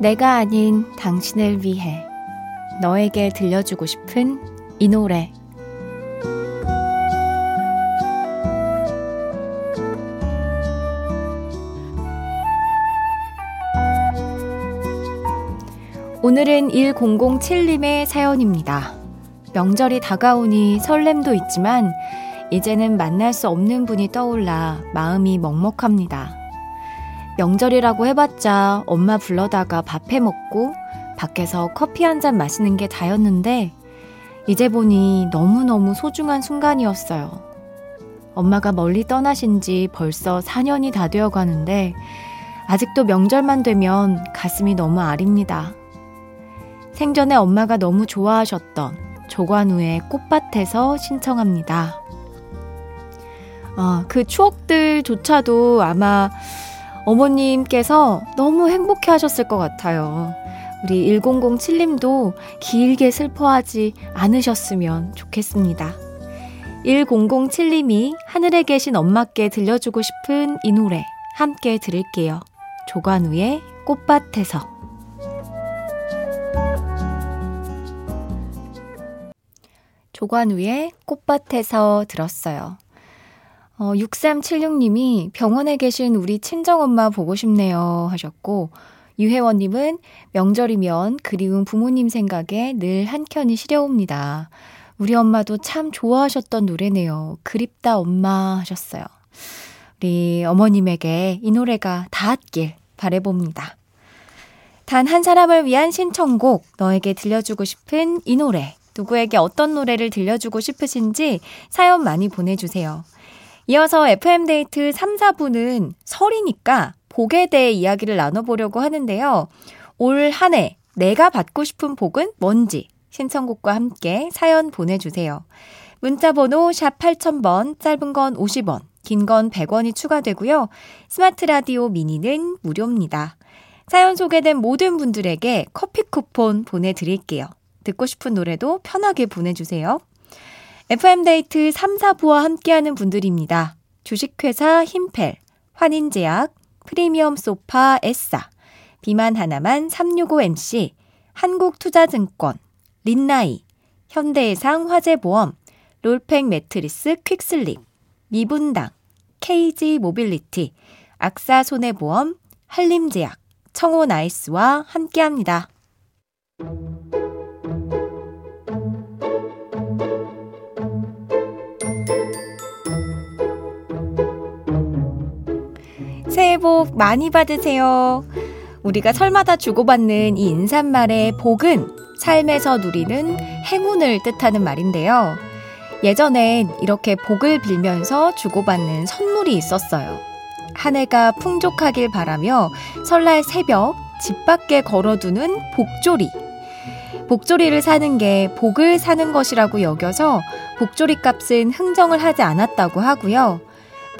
내가 아닌 당신을 위해 너에게 들려주고 싶은 이 노래 오늘은 1007님의 사연입니다. 명절이 다가오니 설렘도 있지만 이제는 만날 수 없는 분이 떠올라 마음이 먹먹합니다. 명절이라고 해봤자 엄마 불러다가 밥 해 먹고 밖에서 커피 한 잔 마시는 게 다였는데 이제 보니 너무너무 소중한 순간이었어요. 엄마가 멀리 떠나신 지 벌써 4년이 다 되어 가는데 아직도 명절만 되면 가슴이 너무 아립니다. 생전에 엄마가 너무 좋아하셨던 조관우의 꽃밭에서 신청합니다. 아, 그 추억들조차도 아마 어머님께서 너무 행복해 하셨을 것 같아요. 우리 1007님도 길게 슬퍼하지 않으셨으면 좋겠습니다. 1007님이 하늘에 계신 엄마께 들려주고 싶은 이 노래 함께 들을게요. 조관우의 꽃밭에서. 조관우의 꽃밭에서 들었어요. 어, 6376님이 병원에 계신 우리 친정엄마 보고 싶네요 하셨고, 유혜원님은 명절이면 그리운 부모님 생각에 늘 한켠이 시려옵니다. 우리 엄마도 참 좋아하셨던 노래네요. 그립다 엄마 하셨어요. 우리 어머님에게 이 노래가 닿았길 바래봅니다. 단 한 사람을 위한 신청곡, 너에게 들려주고 싶은 이 노래, 누구에게 어떤 노래를 들려주고 싶으신지 사연 많이 보내주세요. 이어서 FM데이트 3, 4부는 설이니까 복에 대해 이야기를 나눠보려고 하는데요. 올 한 해 내가 받고 싶은 복은 뭔지 신청곡과 함께 사연 보내주세요. 문자번호 샵 8000번, 짧은 건 50원, 긴 건 100원이 추가되고요. 스마트 라디오 미니는 무료입니다. 사연 소개된 모든 분들에게 커피 쿠폰 보내드릴게요. 듣고 싶은 노래도 편하게 보내주세요. FM데이트 3, 4부와 함께하는 분들입니다. 주식회사 힘펠, 환인제약, 프리미엄 소파 에싸, 비만 하나만 365MC, 한국투자증권, 린나이, 현대해상 화재보험, 롤팩 매트리스 퀵슬립, 미분당, KG 모빌리티, 악사 손해보험, 한림제약, 청호 나이스와 함께합니다. 새해 복 많이 받으세요. 우리가 설마다 주고받는 이 인사말의 복은 삶에서 누리는 행운을 뜻하는 말인데요. 예전엔 이렇게 복을 빌면서 주고받는 선물이 있었어요. 한 해가 풍족하길 바라며 설날 새벽 집 밖에 걸어두는 복조리. 복조리를 사는 게 복을 사는 것이라고 여겨서 복조리 값은 흥정을 하지 않았다고 하고요.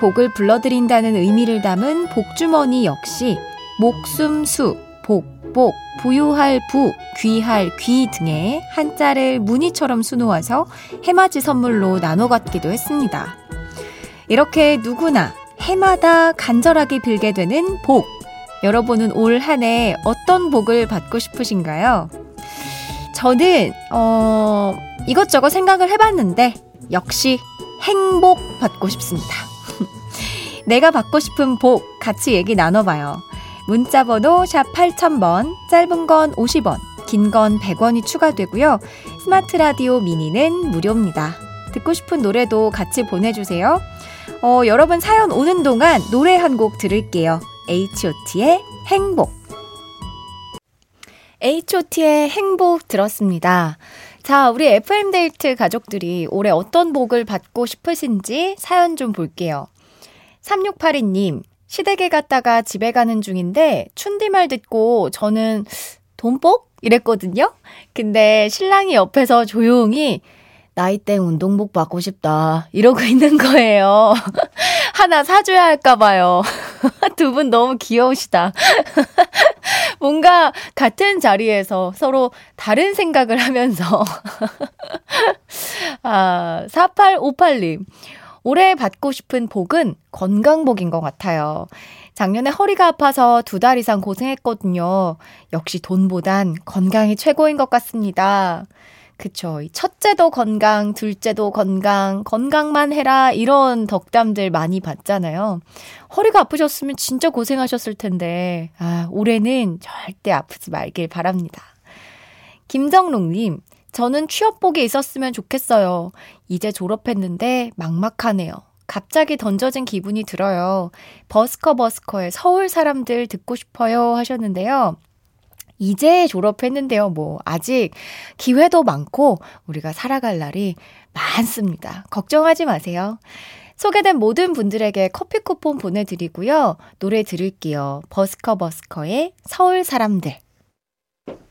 복을 불러들인다는 의미를 담은 복주머니 역시 목숨수, 복, 복, 부유할 부, 귀할 귀 등의 한자를 무늬처럼 수놓아서 해맞이 선물로 나눠 갖기도 했습니다. 이렇게 누구나 해마다 간절하게 빌게 되는 복. 여러분은 올 한 해 어떤 복을 받고 싶으신가요? 저는, 어, 이것저것 생각을 해봤는데, 역시 행복 받고 싶습니다. 내가 받고 싶은 복 같이 얘기 나눠봐요. 문자 번호 샵 8000번, 짧은 건 50원, 긴 건 100원이 추가되고요. 스마트 라디오 미니는 무료입니다. 듣고 싶은 노래도 같이 보내주세요. 어, 여러분 사연 오는 동안 노래 한 곡 들을게요. H.O.T의 행복. H.O.T의 행복 들었습니다. 자, 우리 FM데이트 가족들이 올해 어떤 복을 받고 싶으신지 사연 좀 볼게요. 3682님, 시댁에 갔다가 집에 가는 중인데, 춘디말 듣고 저는 돈복? 이랬거든요? 근데 신랑이 옆에서 조용히 나이땡 운동복 받고 싶다. 이러고 있는 거예요. 하나 사줘야 할까봐요. 두 분 너무 귀여우시다. 뭔가 같은 자리에서 서로 다른 생각을 하면서. 아, 4858님. 올해 받고 싶은 복은 건강복인 것 같아요. 작년에 허리가 아파서 두 달 이상 고생했거든요. 역시 돈보단 건강이 최고인 것 같습니다. 그쵸. 첫째도 건강, 둘째도 건강, 건강만 해라, 이런 덕담들 많이 받잖아요. 허리가 아프셨으면 진짜 고생하셨을 텐데, 아, 올해는 절대 아프지 말길 바랍니다. 김정롱님, 저는 취업복이 있었으면 좋겠어요. 이제 졸업했는데 막막하네요. 갑자기 던져진 기분이 들어요. 버스커 버스커의 서울 사람들 듣고 싶어요 하셨는데요. 이제 졸업했는데요. 뭐, 아직 기회도 많고, 우리가 살아갈 날이 많습니다. 걱정하지 마세요. 소개된 모든 분들에게 커피 쿠폰 보내드리고요. 노래 들을게요. 버스커 버스커의 서울 사람들.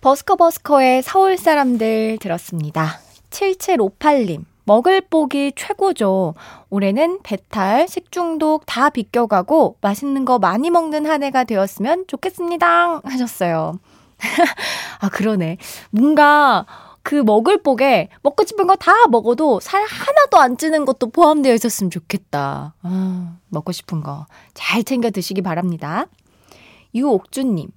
버스커 버스커의 서울 사람들 들었습니다. 7758님. 먹을 복이 최고죠. 올해는 배탈, 식중독 다 비껴가고 맛있는 거 많이 먹는 한 해가 되었으면 좋겠습니다. 하셨어요. 아, 그러네. 뭔가 그 먹을 복에 먹고 싶은 거 다 먹어도 살 하나도 안 찌는 것도 포함되어 있었으면 좋겠다. 아, 먹고 싶은 거 잘 챙겨 드시기 바랍니다. 유옥주님,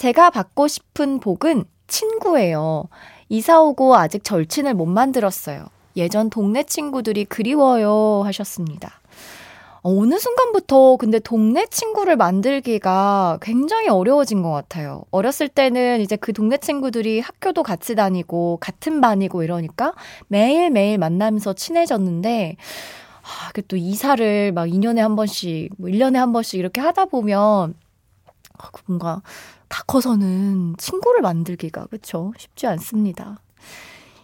제가 받고 싶은 복은 친구예요. 이사 오고 아직 절친을 못 만들었어요. 예전 동네 친구들이 그리워요 하셨습니다. 어, 어느 순간부터 근데 동네 친구를 만들기가 굉장히 어려워진 것 같아요. 어렸을 때는 이제 그 동네 친구들이 학교도 같이 다니고 같은 반이고 이러니까 매일매일 만나면서 친해졌는데 아, 그또 이사를 막 2년에 한 번씩, 뭐 1년에 한 번씩 이렇게 하다 보면 뭔가 다 커서는 친구를 만들기가 그쵸? 쉽지 않습니다.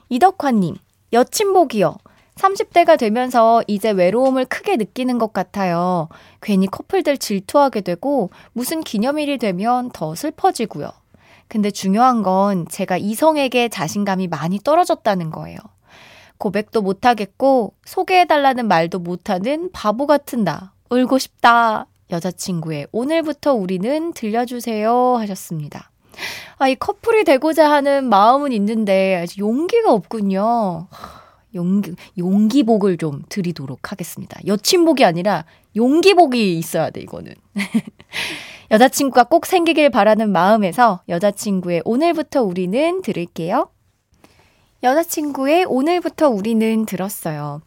이덕화님, 여친복이요. 30대가 되면서 이제 외로움을 크게 느끼는 것 같아요. 괜히 커플들 질투하게 되고 무슨 기념일이 되면 더 슬퍼지고요. 근데 중요한 건 제가 이성에게 자신감이 많이 떨어졌다는 거예요. 고백도 못하겠고 소개해달라는 말도 못하는 바보 같은 나. 울고 싶다. 여자친구의 오늘부터 우리는 들려주세요 하셨습니다. 아, 이 커플이 되고자 하는 마음은 있는데 아직 용기가 없군요. 용기, 용기복을 좀 드리도록 하겠습니다. 여친복이 아니라 용기복이 있어야 돼, 이거는. 여자친구가 꼭 생기길 바라는 마음에서 여자친구의 오늘부터 우리는 들을게요. 여자친구의 오늘부터 우리는 들었어요.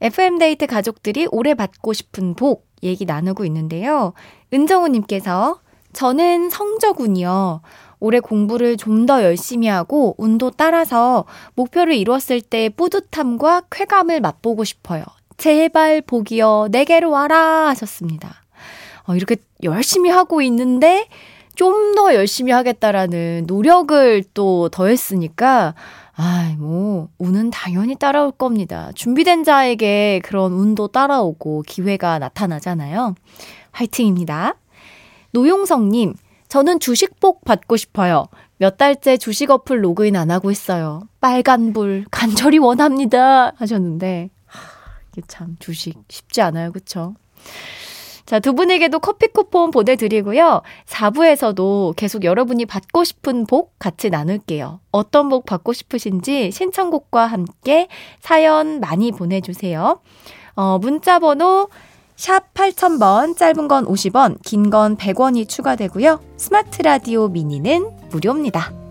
FM데이트 가족들이 올해 받고 싶은 복 얘기 나누고 있는데요. 은정우님께서 저는 성적운이요. 올해 공부를 좀 더 열심히 하고 운도 따라서 목표를 이루었을 때 뿌듯함과 쾌감을 맛보고 싶어요. 제발 복이여 내게로 와라 하셨습니다. 어, 이렇게 열심히 하고 있는데 좀 더 열심히 하겠다라는 노력을 또 더했으니까 아, 뭐, 운은 당연히 따라올 겁니다. 준비된 자에게 그런 운도 따라오고 기회가 나타나잖아요. 화이팅입니다. 노용성님, 저는 주식복 받고 싶어요. 몇 달째 주식 어플 로그인 안 하고 있어요. 빨간불 간절히 원합니다. 하셨는데 하, 이게 참 주식 쉽지 않아요. 그쵸? 자, 두 분에게도 커피 쿠폰 보내드리고요. 4부에서도 계속 여러분이 받고 싶은 복 같이 나눌게요. 어떤 복 받고 싶으신지 신청곡과 함께 사연 많이 보내주세요. 어, 문자 번호 샵 8000번, 짧은 건 50원, 긴 건 100원이 추가되고요. 스마트 라디오 미니는 무료입니다.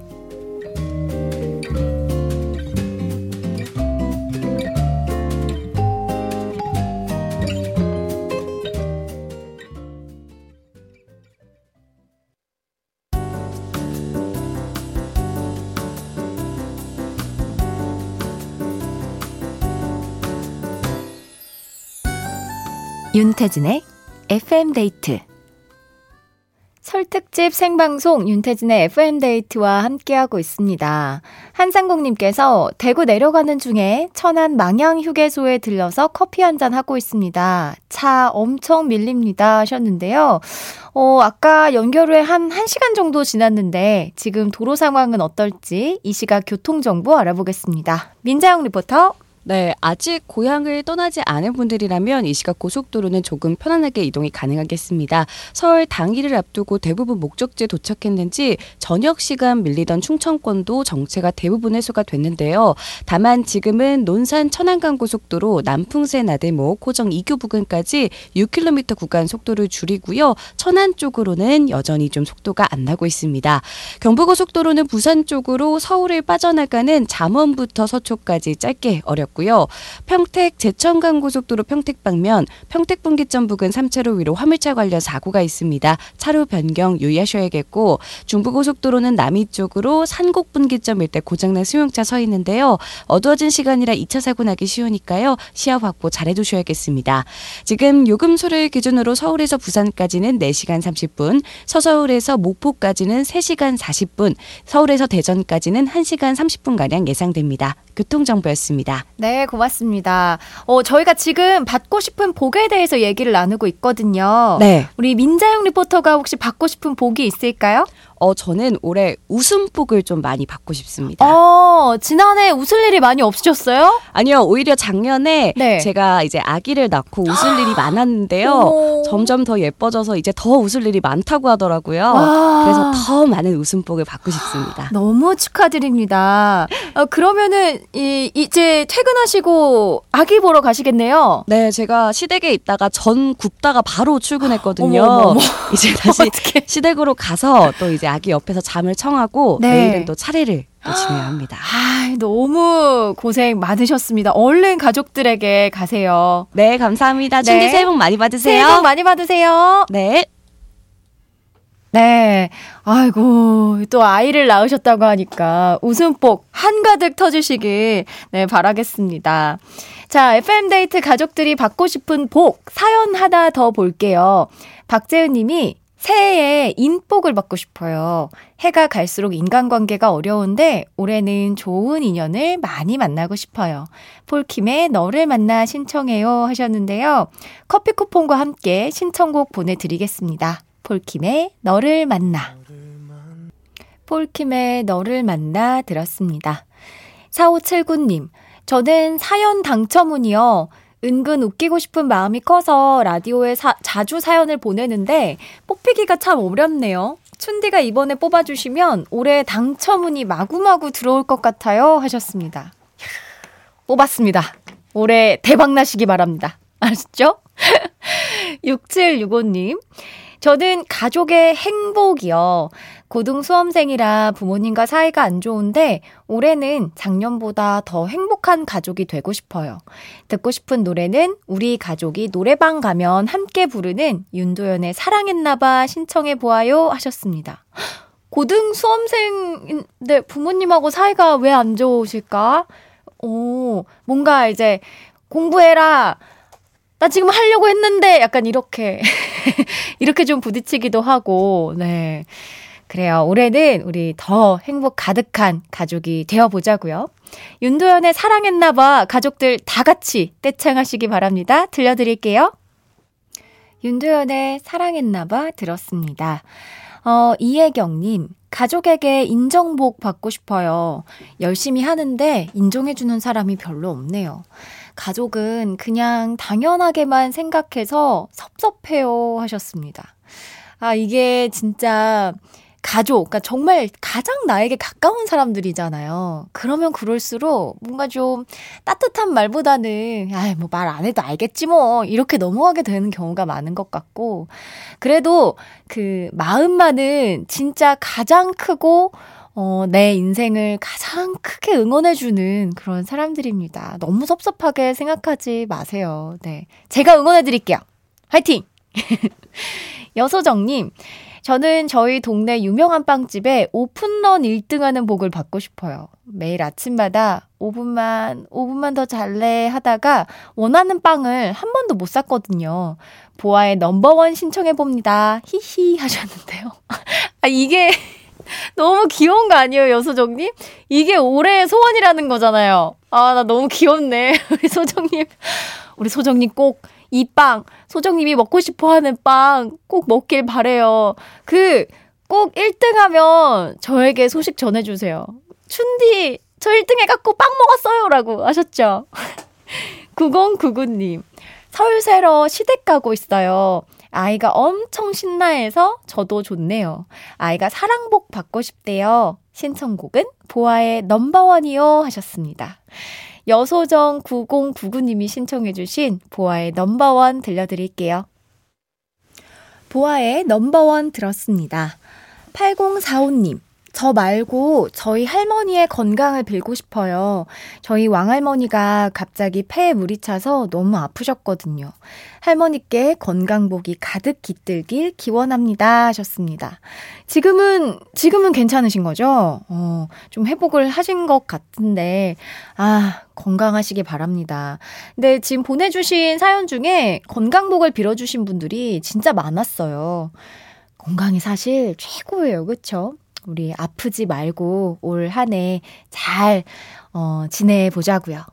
윤태진의 FM데이트 설특집 생방송 윤태진의 FM데이트와 함께하고 있습니다. 한상국님께서 대구 내려가는 중에 천안 망향 휴게소에 들러서 커피 한 잔 하고 있습니다. 차 엄청 밀립니다 하셨는데요. 어, 아까 연결 후에 한 1시간 정도 지났는데 지금 도로 상황은 어떨지 이 시각 교통정보 알아보겠습니다. 민자영 리포터. 네, 아직 고향을 떠나지 않은 분들이라면 이 시각 고속도로는 조금 편안하게 이동이 가능하겠습니다. 설 당일을 앞두고 대부분 목적지에 도착했는지 저녁 시간 밀리던 충청권도 정체가 대부분 해소가 됐는데요. 다만 지금은 논산 천안간 고속도로 남풍새 나대모 고정 2교 부근까지 6km 구간 속도를 줄이고요. 천안 쪽으로는 여전히 좀 속도가 안 나고 있습니다. 경부고속도로는 부산 쪽으로 서울을 빠져나가는 잠원부터 서초까지 짧게 어렵 있고요. 평택 제천간 고속도로 평택 방면 평택 분기점 부근 3차로 위로 화물차 관련 사고가 있습니다. 차로 변경 유의하셔야겠고 중부고속도로는 남이 쪽으로 산곡 분기점 일대 고장난 수용차 서 있는데요. 어두워진 시간이라 2차 사고 나기 쉬우니까요. 시야 확보 잘 해 두셔야겠습니다. 지금 요금소를 기준으로 서울에서 부산까지는 4시간 30분, 서서울에서 목포까지는 3시간 40분, 서울에서 대전까지는 1시간 30분가량 예상됩니다. 교통정보였습니다. 네, 고맙습니다. 어, 저희가 지금 받고 싶은 복에 대해서 얘기를 나누고 있거든요. 네. 우리 민자영 리포터가 혹시 받고 싶은 복이 있을까요? 어, 저는 올해 웃음복을 좀 많이 받고 싶습니다. 어, 지난해 웃을 일이 많이 없으셨어요? 아니요, 오히려 작년에 네. 제가 이제 아기를 낳고 웃을 일이 많았는데요. 점점 더 예뻐져서 이제 더 웃을 일이 많다고 하더라고요. 아. 그래서 더 많은 웃음복을 받고 싶습니다. 너무 축하드립니다. 어, 그러면은 이, 이제 퇴근하시고 아기 보러 가시겠네요? 네, 제가 시댁에 있다가 전 굽다가 바로 출근했거든요. 어머, 어머. 이제 다시 시댁으로 가서 또 이제 아기 옆에서 잠을 청하고 네. 내일은 또 차례를 또 지내야 합니다. 아, 너무 고생 많으셨습니다. 얼른 가족들에게 가세요. 네, 감사합니다. 네. 춘디 새해 복 많이 받으세요. 새해 복 많이 받으세요. 네. 네. 아이고, 또 아이를 낳으셨다고 하니까 웃음복 한가득 터주시길, 네, 바라겠습니다. 자, FM데이트 가족들이 받고 싶은 복, 사연 하나 더 볼게요. 박재은 님이 새해에 인복을 받고 싶어요. 해가 갈수록 인간관계가 어려운데 올해는 좋은 인연을 많이 만나고 싶어요. 폴킴의 너를 만나 신청해요 하셨는데요. 커피 쿠폰과 함께 신청곡 보내드리겠습니다. 폴킴의 너를 만나. 폴킴의 너를 만나 들었습니다. 4579님, 저는 사연 당첨운이요. 은근 웃기고 싶은 마음이 커서 라디오에 사, 자주 사연을 보내는데 뽑히기가 참 어렵네요. 춘디가 이번에 뽑아주시면 올해 당첨운이 마구마구 들어올 것 같아요. 하셨습니다. 뽑았습니다. 올해 대박나시기 바랍니다. 아셨죠? 6765님. 저는 가족의 행복이요. 고등 수험생이라 부모님과 사이가 안 좋은데 올해는 작년보다 더 행복한 가족이 되고 싶어요. 듣고 싶은 노래는 우리 가족이 노래방 가면 함께 부르는 윤도현의 사랑했나봐 신청해 보아요 하셨습니다. 고등 수험생인데 부모님하고 사이가 왜 안 좋으실까? 오, 뭔가 이제 공부해라. 나 지금 하려고 했는데 약간 이렇게 이렇게 좀 부딪히기도 하고 네. 그래요. 올해는 우리 더 행복 가득한 가족이 되어 보자고요. 윤도현의 사랑했나봐 가족들 다 같이 떼창하시기 바랍니다. 들려드릴게요. 윤도현의 사랑했나봐 들었습니다. 어, 이혜경님, 가족에게 인정복 받고 싶어요. 열심히 하는데 인정해주는 사람이 별로 없네요. 가족은 그냥 당연하게만 생각해서 섭섭해요 하셨습니다. 아, 이게 진짜 가족, 그러니까 정말 가장 나에게 가까운 사람들이잖아요. 그러면 그럴수록 뭔가 좀 따뜻한 말보다는, 아, 뭐말 안 해도 알겠지 뭐, 이렇게 넘어가게 되는 경우가 많은 것 같고, 그래도 그 마음만은 진짜 가장 크고, 어, 내 인생을 가장 크게 응원해주는 그런 사람들입니다. 너무 섭섭하게 생각하지 마세요. 네. 제가 응원해드릴게요. 화이팅! 여소정님, 저는 저희 동네 유명한 빵집에 오픈런 1등하는 복을 받고 싶어요. 매일 아침마다 5분만, 5분만 더 잘래 하다가 원하는 빵을 한 번도 못 샀거든요. 보아의 넘버원 신청해봅니다. 히히 하셨는데요. 아, 이게 너무 귀여운 거 아니에요, 여소정님? 이게 올해의 소원이라는 거잖아요. 아, 나 너무 귀엽네. 우리 소정님. 우리 소정님 꼭 이 빵, 소정님이 먹고 싶어 하는 빵 꼭 먹길 바래요. 그, 꼭 1등 하면 저에게 소식 전해주세요. 춘디, 저 1등 해갖고 빵 먹었어요! 라고 하셨죠? 9099님. 서울 새로 시댁 가고 있어요. 아이가 엄청 신나해서 저도 좋네요. 아이가 사랑복 받고 싶대요. 신청곡은 보아의 넘버원이요 하셨습니다. 여소정 9099님이 신청해주신 보아의 넘버원 들려드릴게요. 보아의 넘버원 들었습니다. 8045님. 저 말고 저희 할머니의 건강을 빌고 싶어요. 저희 왕할머니가 갑자기 폐에 물이 차서 너무 아프셨거든요. 할머니께 건강복이 가득 깃들길 기원합니다 하셨습니다. 지금은 지금은 괜찮으신 거죠? 어, 좀 회복을 하신 것 같은데 아, 건강하시길 바랍니다. 근데 지금 보내 주신 사연 중에 건강복을 빌어 주신 분들이 진짜 많았어요. 건강이 사실 최고예요. 그렇죠? 우리 아프지 말고 올 한 해 잘, 어, 지내보자고요.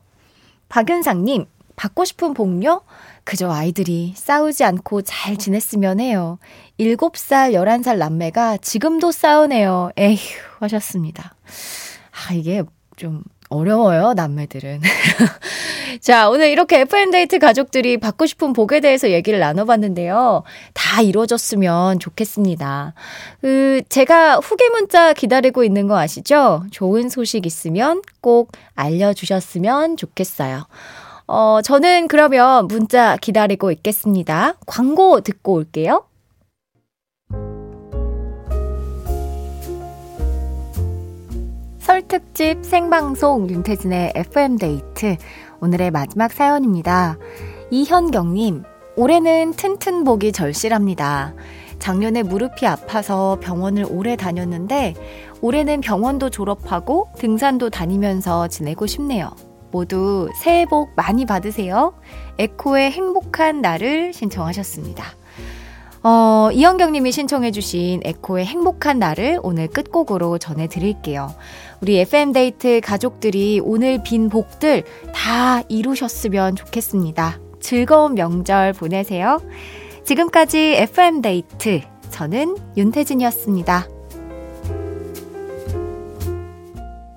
박은상님, 받고 싶은 복료? 그저 아이들이 싸우지 않고 잘 지냈으면 해요. 7살, 11살 남매가 지금도 싸우네요. 에휴, 하셨습니다. 아, 이게 좀 어려워요, 남매들은. 자, 오늘 이렇게 FM데이트 가족들이 받고 싶은 복에 대해서 얘기를 나눠봤는데요. 다 이루어졌으면 좋겠습니다. 그, 제가 후기 문자 기다리고 있는 거 아시죠? 좋은 소식 있으면 꼭 알려주셨으면 좋겠어요. 어, 저는 그러면 문자 기다리고 있겠습니다. 광고 듣고 올게요. 설 특집 생방송 윤태진의 FM데이트. 오늘의 마지막 사연입니다. 이현경님, 올해는 튼튼 보기 절실합니다. 작년에 무릎이 아파서 병원을 오래 다녔는데, 올해는 병원도 졸업하고 등산도 다니면서 지내고 싶네요. 모두 새해 복 많이 받으세요. 에코의 행복한 날을 신청하셨습니다. 어, 이현경 님이 신청해주신 에코의 행복한 날을 오늘 끝곡으로 전해드릴게요. 우리 FM데이트 가족들이 오늘 빈 복들 다 이루셨으면 좋겠습니다. 즐거운 명절 보내세요. 지금까지 FM데이트. 저는 윤태진이었습니다.